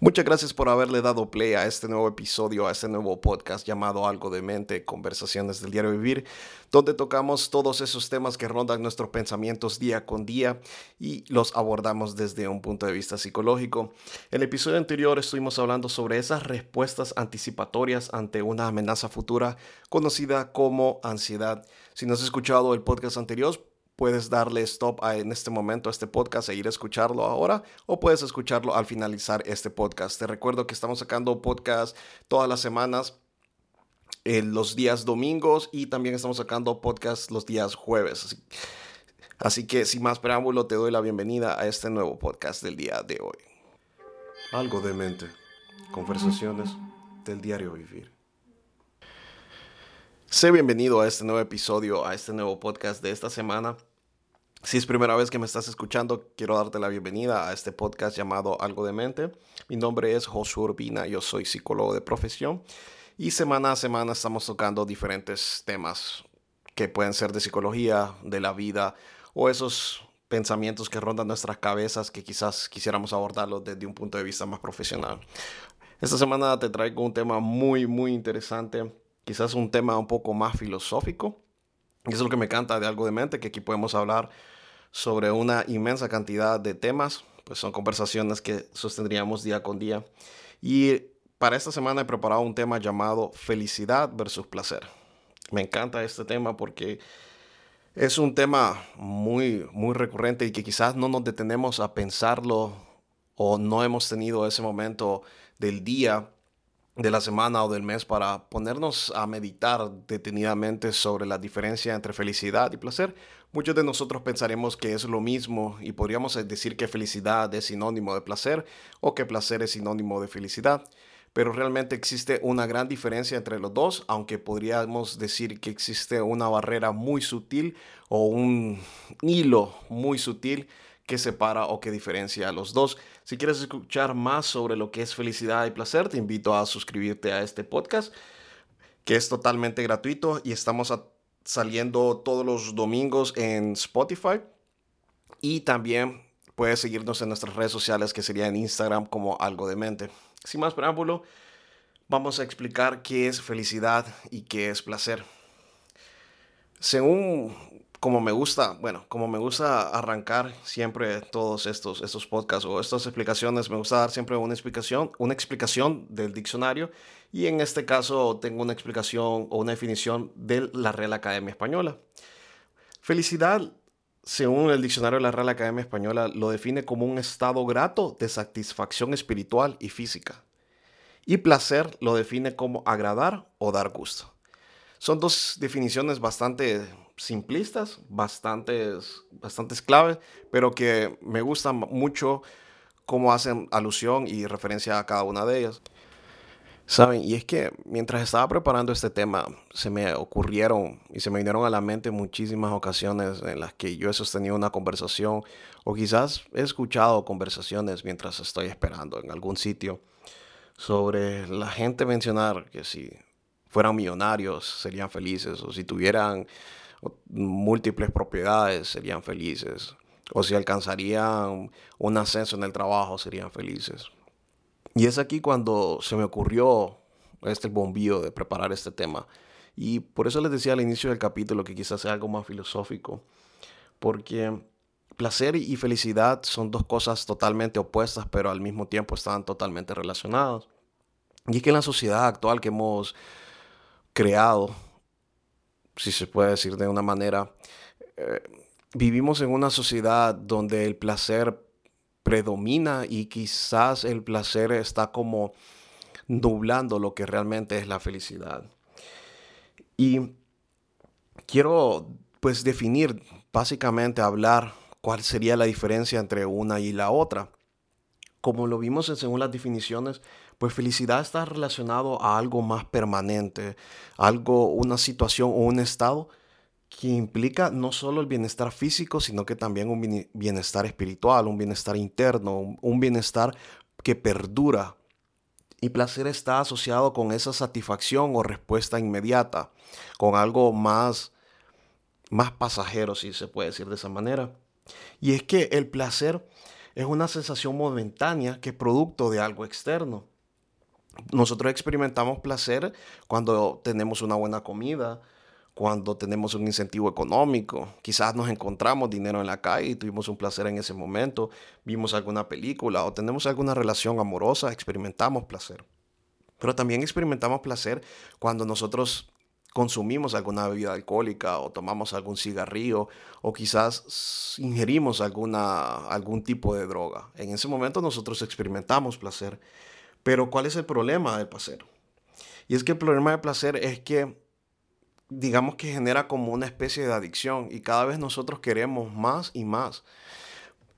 Muchas gracias por haberle dado play a este nuevo episodio, a este nuevo podcast llamado Algo de Mente, Conversaciones del Diario Vivir, donde tocamos todos esos temas que rondan nuestros pensamientos día con día y los abordamos desde un punto de vista psicológico. En el episodio anterior estuvimos hablando sobre esas respuestas anticipatorias ante una amenaza futura conocida como ansiedad. Si no has escuchado el podcast anterior, Puedes darle stop a, en este momento a este podcast e ir a escucharlo ahora o puedes escucharlo al finalizar este podcast. Te recuerdo que estamos sacando podcast todas las semanas en los días domingos y también estamos sacando podcast los días jueves. Así, así que sin más preámbulo te doy la bienvenida a este nuevo podcast del día de hoy. Algo de mente. Conversaciones del diario vivir. Sé bienvenido a este nuevo episodio, a este nuevo podcast de esta semana. Si es primera vez que me estás escuchando, quiero darte la bienvenida a este podcast llamado Algo de Mente. Mi nombre es Josué Urbina, yo soy psicólogo de profesión y semana a semana estamos tocando diferentes temas que pueden ser de psicología, de la vida o esos pensamientos que rondan nuestras cabezas que quizás quisiéramos abordarlos desde un punto de vista más profesional. Esta semana te traigo un tema muy, muy interesante, quizás un tema un poco más filosófico y eso es lo que me encanta de algo de mente, que aquí podemos hablar sobre una inmensa cantidad de temas, pues son conversaciones que sostendríamos día con día. Y para esta semana he preparado un tema llamado felicidad versus placer. Me encanta este tema porque es un tema muy, muy recurrente y que quizás no nos detenemos a pensarlo o no hemos tenido ese momento del día de la semana o del mes para ponernos a meditar detenidamente sobre la diferencia entre felicidad y placer. Muchos de nosotros pensaremos que es lo mismo y podríamos decir que felicidad es sinónimo de placer o que placer es sinónimo de felicidad. Pero realmente existe una gran diferencia entre los dos, aunque podríamos decir que existe una barrera muy sutil o un hilo muy sutil que separa o que diferencia a los dos. Si quieres escuchar más sobre lo que es felicidad y placer, te invito a suscribirte a este podcast, que es totalmente gratuito y estamos saliendo todos los domingos en Spotify. Y también puedes seguirnos en nuestras redes sociales, que sería en Instagram como algo de mente. Sin más preámbulo, vamos a explicar qué es felicidad y qué es placer. Según como me gusta, bueno, como me gusta arrancar siempre todos estos, estos podcasts o estas explicaciones, me gusta dar siempre una explicación, una explicación del diccionario y en este caso tengo una explicación o una definición de la Real Academia Española. Felicidad, según el diccionario de la Real Academia Española, lo define como un estado grato de satisfacción espiritual y física. Y placer lo define como agradar o dar gusto. Son dos definiciones bastante simplistas, bastantes, bastantes claves, pero que me gustan mucho cómo hacen alusión y referencia a cada una de ellas. Saben, y es que mientras estaba preparando este tema, se me ocurrieron y se me vinieron a la mente muchísimas ocasiones en las que yo he sostenido una conversación o quizás he escuchado conversaciones mientras estoy esperando en algún sitio sobre la gente mencionar que si fueran millonarios serían felices o si tuvieran múltiples propiedades serían felices. O si alcanzarían un ascenso en el trabajo serían felices. Y es aquí cuando se me ocurrió este bombillo de preparar este tema. Y por eso les decía al inicio del capítulo que quizás sea algo más filosófico. Porque placer y felicidad son dos cosas totalmente opuestas, pero al mismo tiempo están totalmente relacionadas. Y es que en la sociedad actual que hemos creado, si se puede decir de una manera, eh, vivimos en una sociedad donde el placer predomina y quizás el placer está como nublando lo que realmente es la felicidad. Y quiero pues definir, básicamente hablar cuál sería la diferencia entre una y la otra. Como lo vimos según las definiciones, pues felicidad está relacionado a algo más permanente, algo, una situación o un estado que implica no solo el bienestar físico, sino que también un bienestar espiritual, un bienestar interno, un bienestar que perdura. Y placer está asociado con esa satisfacción o respuesta inmediata, con algo más, más pasajero, si se puede decir de esa manera. Y es que el placer es una sensación momentánea que es producto de algo externo. Nosotros experimentamos placer cuando tenemos una buena comida, cuando tenemos un incentivo económico. Quizás nos encontramos dinero en la calle y tuvimos un placer en ese momento, vimos alguna película o tenemos alguna relación amorosa, experimentamos placer. Pero también experimentamos placer cuando nosotros consumimos alguna bebida alcohólica o tomamos algún cigarrillo o quizás ingerimos alguna, algún tipo de droga. En ese momento nosotros experimentamos placer. Pero ¿cuál es el problema del placer? Y es que el problema del placer es que digamos que genera como una especie de adicción y cada vez nosotros queremos más y más.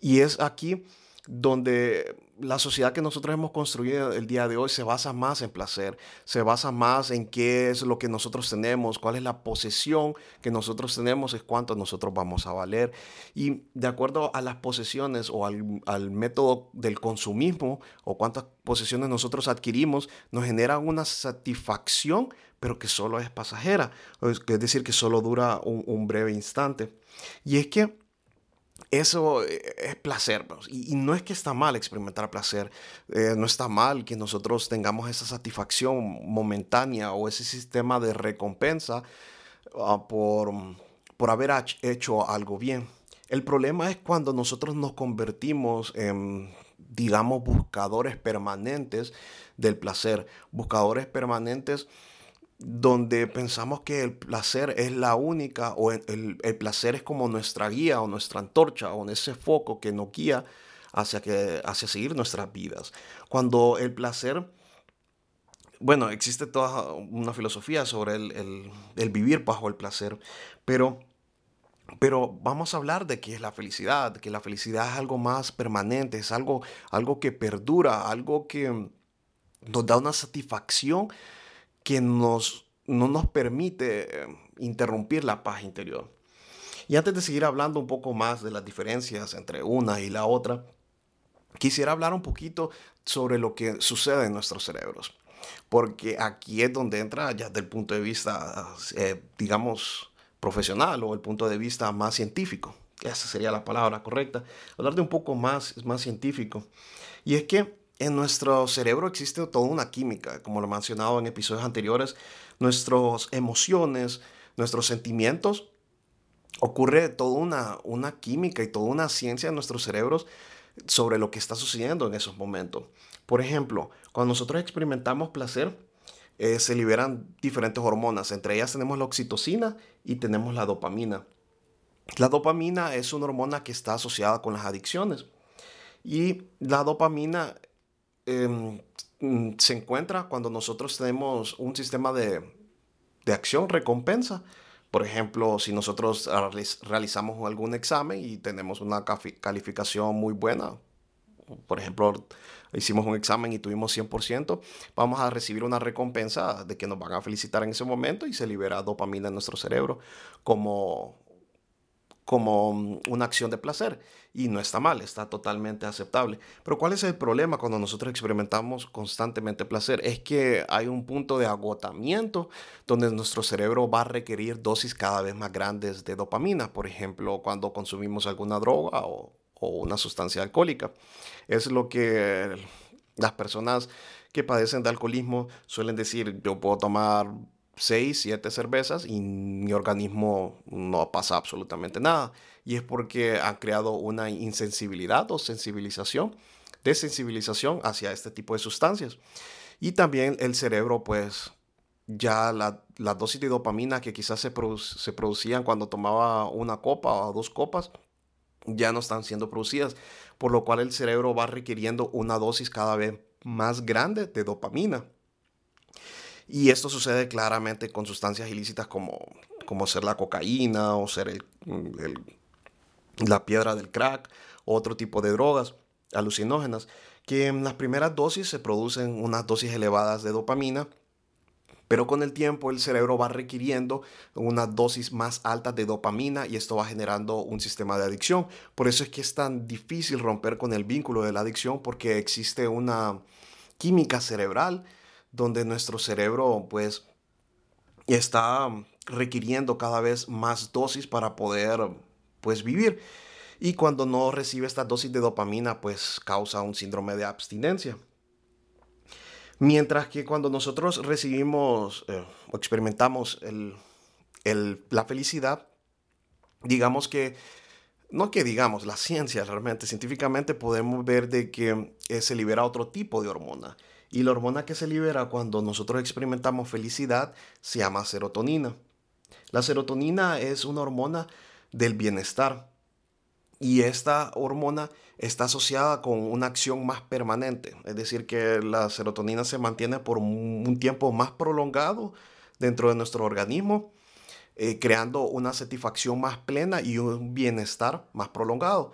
Y es aquí donde la sociedad que nosotros hemos construido el día de hoy se basa más en placer, se basa más en qué es lo que nosotros tenemos, cuál es la posesión que nosotros tenemos, es cuánto nosotros vamos a valer. Y de acuerdo a las posesiones o al, al método del consumismo o cuántas posesiones nosotros adquirimos, nos genera una satisfacción, pero que solo es pasajera, es decir, que solo dura un, un breve instante. Y es que eso eh, es placer. Y, no es que está mal experimentar placer. Eh, no está mal que nosotros tengamos esa satisfacción momentánea o ese sistema de recompensa ah, por, por haber hecho algo bien. El problema es cuando nosotros nos convertimos en, digamos, buscadores permanentes del placer. Buscadores permanentes donde pensamos que el placer es la única o el, placer es como nuestra guía o nuestra antorcha o ese foco que nos guía hacia, que, hacia seguir nuestras vidas. Cuando el placer, bueno, existe toda una filosofía sobre el, vivir bajo el placer, pero, pero vamos a hablar de qué es la felicidad, que la felicidad es algo más permanente, es algo, algo que perdura, algo que nos da una satisfacción que nos, no nos permite eh, interrumpir la paz interior. Y antes de seguir hablando un poco más de las diferencias entre una y la otra, quisiera hablar un poquito sobre lo que sucede en nuestros cerebros. Porque aquí es donde entra ya desde el punto de vista, eh, digamos, profesional o el punto de vista más científico. Esa sería la palabra correcta. Hablar de un poco más, más científico. Y es que en nuestro cerebro existe toda una química, como lo mencionado en episodios anteriores, nuestras emociones, nuestros sentimientos, ocurre toda una, una química y toda una ciencia en nuestros cerebros sobre lo que está sucediendo en esos momentos. Por ejemplo, cuando nosotros experimentamos placer, eh, se liberan diferentes hormonas. Entre ellas tenemos la oxitocina y tenemos la dopamina. La dopamina es una hormona que está asociada con las adicciones. Y la dopamina Em, mm, se encuentra cuando nosotros tenemos un sistema de, de acción recompensa. Por ejemplo, si nosotros realizamos algún examen y tenemos una calificación muy buena, por ejemplo, hicimos un examen y tuvimos 100%, vamos a recibir una recompensa de que nos van a felicitar en ese momento y se libera dopamina en nuestro cerebro como como una acción de placer y no está mal, está totalmente aceptable. Pero ¿cuál es el problema cuando nosotros experimentamos constantemente placer? Es que hay un punto de agotamiento donde nuestro cerebro va a requerir dosis cada vez más grandes de dopamina, por ejemplo, cuando consumimos alguna droga o una sustancia alcohólica. Es lo que las personas que padecen de alcoholismo suelen decir, yo puedo tomar 6, 7 cervezas y mi organismo no pasa absolutamente nada. Y es porque han creado una insensibilidad o sensibilización, desensibilización hacia este tipo de sustancias. Y también el cerebro, pues ya la, dosis de dopamina que quizás se, se producían cuando tomaba una copa o dos copas, ya no están siendo producidas, por lo cual el cerebro va requiriendo una dosis cada vez más grande de dopamina. Y esto sucede claramente con sustancias ilícitas como, como ser la cocaína o ser el, la piedra del crack otro tipo de drogas alucinógenas, que en las primeras dosis se producen unas dosis elevadas de dopamina, pero con el tiempo el cerebro va requiriendo unas dosis más altas de dopamina y esto va generando un sistema de adicción. Por eso es que es tan difícil romper con el vínculo de la adicción porque existe una química cerebral donde nuestro cerebro pues está requiriendo cada vez más dosis para poder pues vivir. Y cuando no recibe esta dosis de dopamina, pues causa un síndrome de abstinencia. Mientras que cuando nosotros recibimos eh, o experimentamos la felicidad, digamos que, no que digamos, la ciencia realmente, científicamente podemos ver de que eh, se libera otro tipo de hormona. Y la hormona que se libera cuando nosotros experimentamos felicidad se llama serotonina. La serotonina es una hormona del bienestar. Y esta hormona está asociada con una acción más permanente, es decir, que la serotonina se mantiene por un tiempo más prolongado dentro de nuestro organismo, eh, creando una satisfacción más plena y un bienestar más prolongado.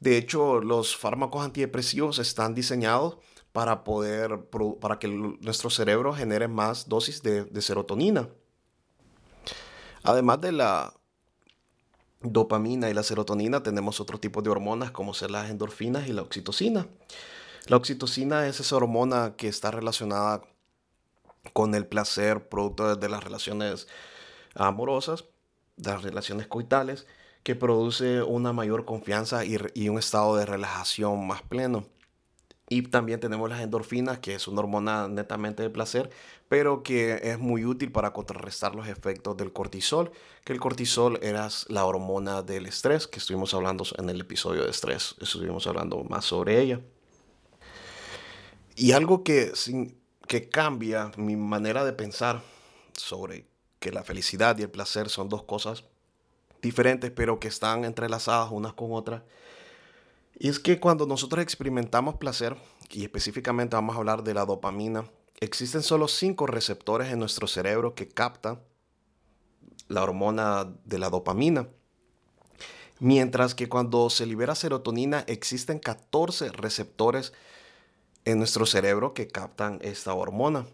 De hecho, los fármacos antidepresivos están diseñados para poder, para que nuestro cerebro genere más dosis de, serotonina. Además de la dopamina y la serotonina, tenemos otro tipo de hormonas como ser las endorfinas y la oxitocina. La oxitocina es esa hormona que está relacionada con el placer producto de las relaciones amorosas, las relaciones coitales, que produce una mayor confianza y un estado de relajación más pleno. Y también tenemos las endorfinas, que es una hormona netamente de placer, pero que es muy útil para contrarrestar los efectos del cortisol, que el cortisol era la hormona del estrés, que estuvimos hablando en el episodio de estrés, estuvimos hablando más sobre ella. Y algo que, que cambia mi manera de pensar sobre que la felicidad y el placer son dos cosas diferentes, pero que están entrelazadas unas con otras, y es que cuando nosotros experimentamos placer, y específicamente vamos a hablar de la dopamina, existen solo cinco receptores en nuestro cerebro que captan la hormona de la dopamina. Mientras que cuando se libera serotonina existen 14 receptores en nuestro cerebro que captan esta hormona.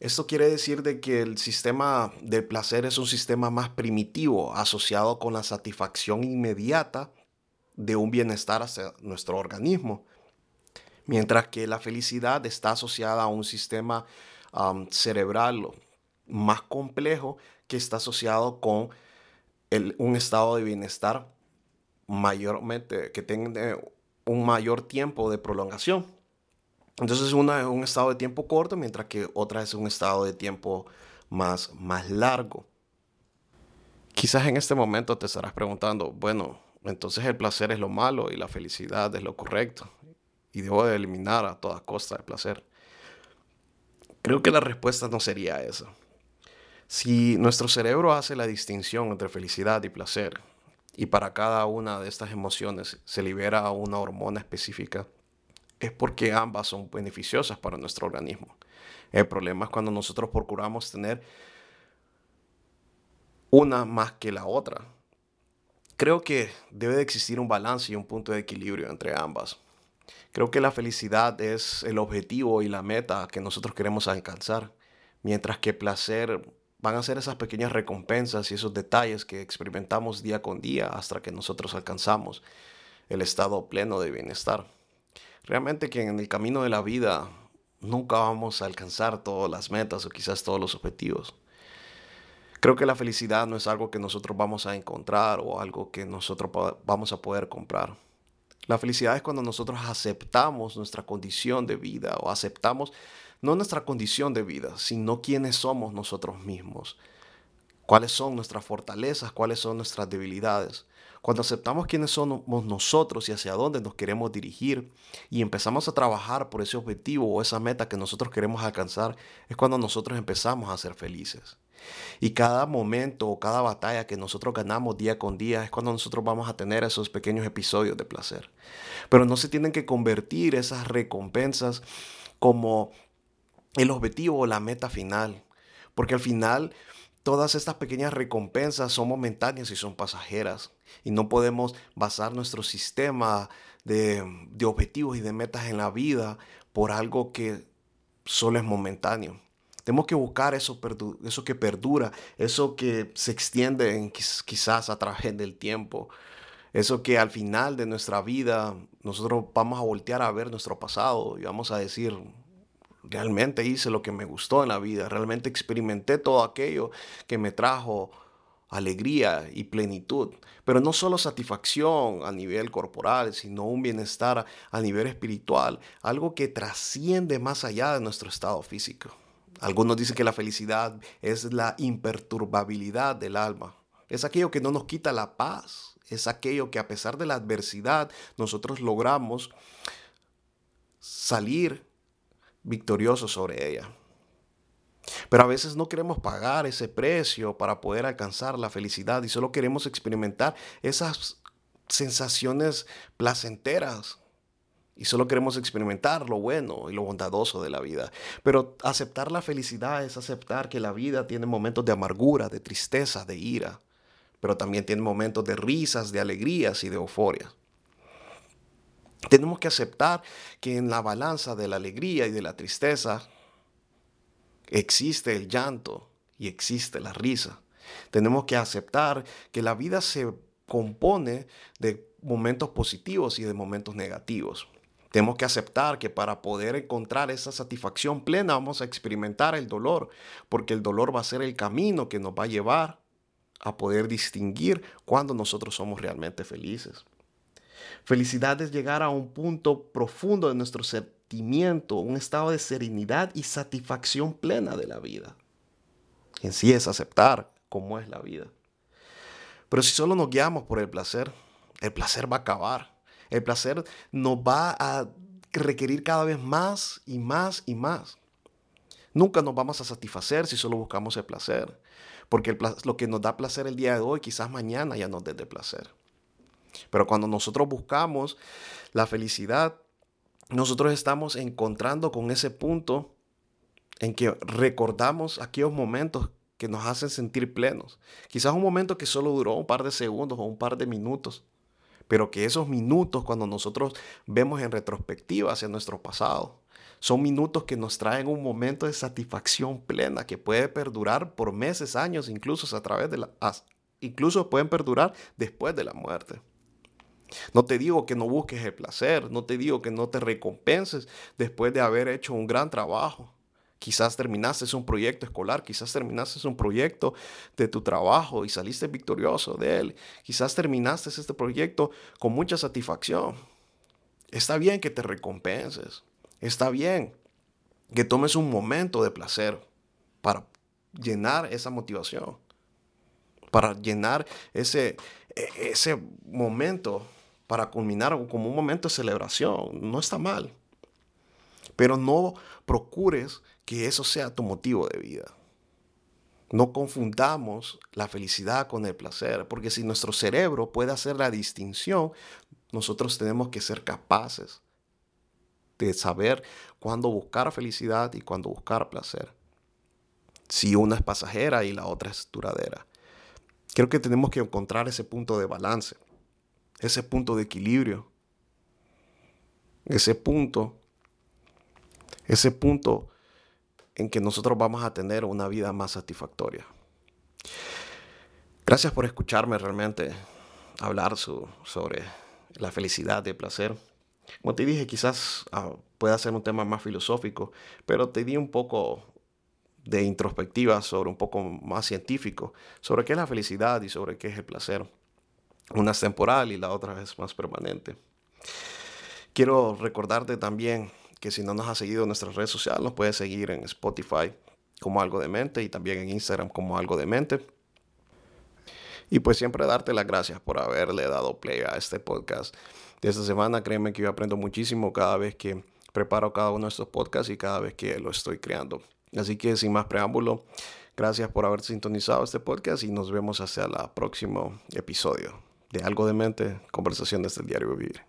Esto quiere decir de que el sistema del placer es un sistema más primitivo asociado con la satisfacción inmediata de un bienestar hacia nuestro organismo. Mientras que la felicidad está asociada a un sistema cerebral más complejo que está asociado con un estado de bienestar mayormente, que tenga un mayor tiempo de prolongación. Entonces una es un estado de tiempo corto, mientras que otra es un estado de tiempo más, más largo. Quizás en este momento te estarás preguntando, bueno, entonces el placer es lo malo y la felicidad es lo correcto. Y debo de eliminar a toda costa el placer. Creo que la respuesta no sería esa. Si nuestro cerebro hace la distinción entre felicidad y placer, y para cada una de estas emociones se libera una hormona específica, es porque ambas son beneficiosas para nuestro organismo. El problema es cuando nosotros procuramos tener una más que la otra Creo que debe de existir un balance y un punto de equilibrio entre ambas. Creo que la felicidad es el objetivo y la meta que nosotros queremos alcanzar, mientras que placer van a ser esas pequeñas recompensas y esos detalles que experimentamos día con día hasta que nosotros alcanzamos el estado pleno de bienestar. Realmente que en el camino de la vida nunca vamos a alcanzar todas las metas o quizás todos los objetivos. Creo que la felicidad no es algo que nosotros vamos a encontrar o algo que nosotros vamos a poder comprar. La felicidad es cuando nosotros aceptamos nuestra condición de vida o aceptamos no nuestra condición de vida, sino quiénes somos nosotros mismos, cuáles son nuestras fortalezas, cuáles son nuestras debilidades. Cuando aceptamos quiénes somos nosotros y hacia dónde nos queremos dirigir y empezamos a trabajar por ese objetivo o esa meta que nosotros queremos alcanzar, es cuando nosotros empezamos a ser felices. Y cada momento o cada batalla que nosotros ganamos día con día es cuando nosotros vamos a tener esos pequeños episodios de placer. Pero no se tienen que convertir esas recompensas como el objetivo o la meta final. Porque al final todas estas pequeñas recompensas son momentáneas y son pasajeras. Y no podemos basar nuestro sistema de, de objetivos y de metas en la vida por algo que solo es momentáneo. Tenemos que buscar eso, que perdura, eso que se extiende en, quizás a través del tiempo. Eso que al final de nuestra vida nosotros vamos a voltear a ver nuestro pasado y vamos a decir, realmente hice lo que me gustó en la vida, realmente experimenté todo aquello que me trajo alegría y plenitud, pero no solo satisfacción a nivel corporal, sino un bienestar a nivel espiritual, algo que trasciende más allá de nuestro estado físico. Algunos dicen que la felicidad es la imperturbabilidad del alma, es aquello que no nos quita la paz, es aquello que a pesar de la adversidad nosotros logramos salir victoriosos sobre ella. Pero a veces no queremos pagar ese precio para poder alcanzar la felicidad y solo queremos experimentar esas sensaciones placenteras. Y solo queremos experimentar lo bueno y lo bondadoso de la vida. Pero aceptar la felicidad es aceptar que la vida tiene momentos de amargura, de tristeza, de ira. Pero también tiene momentos de risas, de alegrías y de euforia. Tenemos que aceptar que en la balanza de la alegría y de la tristeza existe el llanto y existe la risa. Tenemos que aceptar que la vida se compone de momentos positivos y de momentos negativos. Tenemos que aceptar que para poder encontrar esa satisfacción plena vamos a experimentar el dolor, porque el dolor va a ser el camino que nos va a llevar a poder distinguir cuando nosotros somos realmente felices. Felicidad es llegar a un punto profundo de nuestro ser un estado de serenidad y satisfacción plena de la vida. En sí es aceptar cómo es la vida. Pero si solo nos guiamos por el placer, el placer va a acabar. El placer nos va a requerir cada vez más y más y más. Nunca nos vamos a satisfacer si solo buscamos el placer, porque lo que nos da placer el día de hoy, quizás mañana ya nos dé de placer. Pero cuando nosotros buscamos la felicidad, nosotros estamos encontrando con ese punto en que recordamos aquellos momentos que nos hacen sentir plenos. Quizás un momento que solo duró un par de segundos o un par de minutos, pero que esos minutos cuando nosotros vemos en retrospectiva hacia nuestro pasado, son minutos que nos traen un momento de satisfacción plena que puede perdurar por meses, años, incluso a través de la, incluso pueden perdurar después de la muerte. No te digo que no busques el placer, no te digo que no te recompenses después de haber hecho un gran trabajo. Quizás terminaste un proyecto escolar, quizás terminaste un proyecto de tu trabajo y saliste victorioso de él. Quizás terminaste este proyecto con mucha satisfacción. Está bien que te recompenses. Está bien que tomes un momento de placer para llenar esa motivación, para llenar ese, e, ese momento para culminar como un momento de celebración. No está mal. Pero no procures que eso sea tu motivo de vida. No confundamos la felicidad con el placer, porque si nuestro cerebro puede hacer la distinción, nosotros tenemos que ser capaces de saber cuándo buscar felicidad y cuándo buscar placer. Si una es pasajera y la otra es duradera. Creo que tenemos que encontrar ese punto de balance ese punto de equilibrio, ese punto, ese punto en que nosotros vamos a tener una vida más satisfactoria. Gracias por escucharme realmente hablar sobre la felicidad y el placer. Como te dije, quizás ah, pueda ser un tema más filosófico, pero te di un poco de introspectiva sobre un poco más científico, sobre qué es la felicidad y sobre qué es el placer. Una es temporal y la otra es más permanente. Quiero recordarte también que si no nos has seguido en nuestras redes sociales, nos puedes seguir en Spotify como algo de mente y también en Instagram como algo de mente. Y pues siempre darte las gracias por haberle dado play a este podcast de esta semana. Créeme que yo aprendo muchísimo cada vez que preparo cada uno de estos podcasts y cada vez que lo estoy creando. Así que sin más preámbulo, gracias por haber sintonizado este podcast y nos vemos hasta el próximo episodio de Algo de Mente, conversaciones del diario vivir.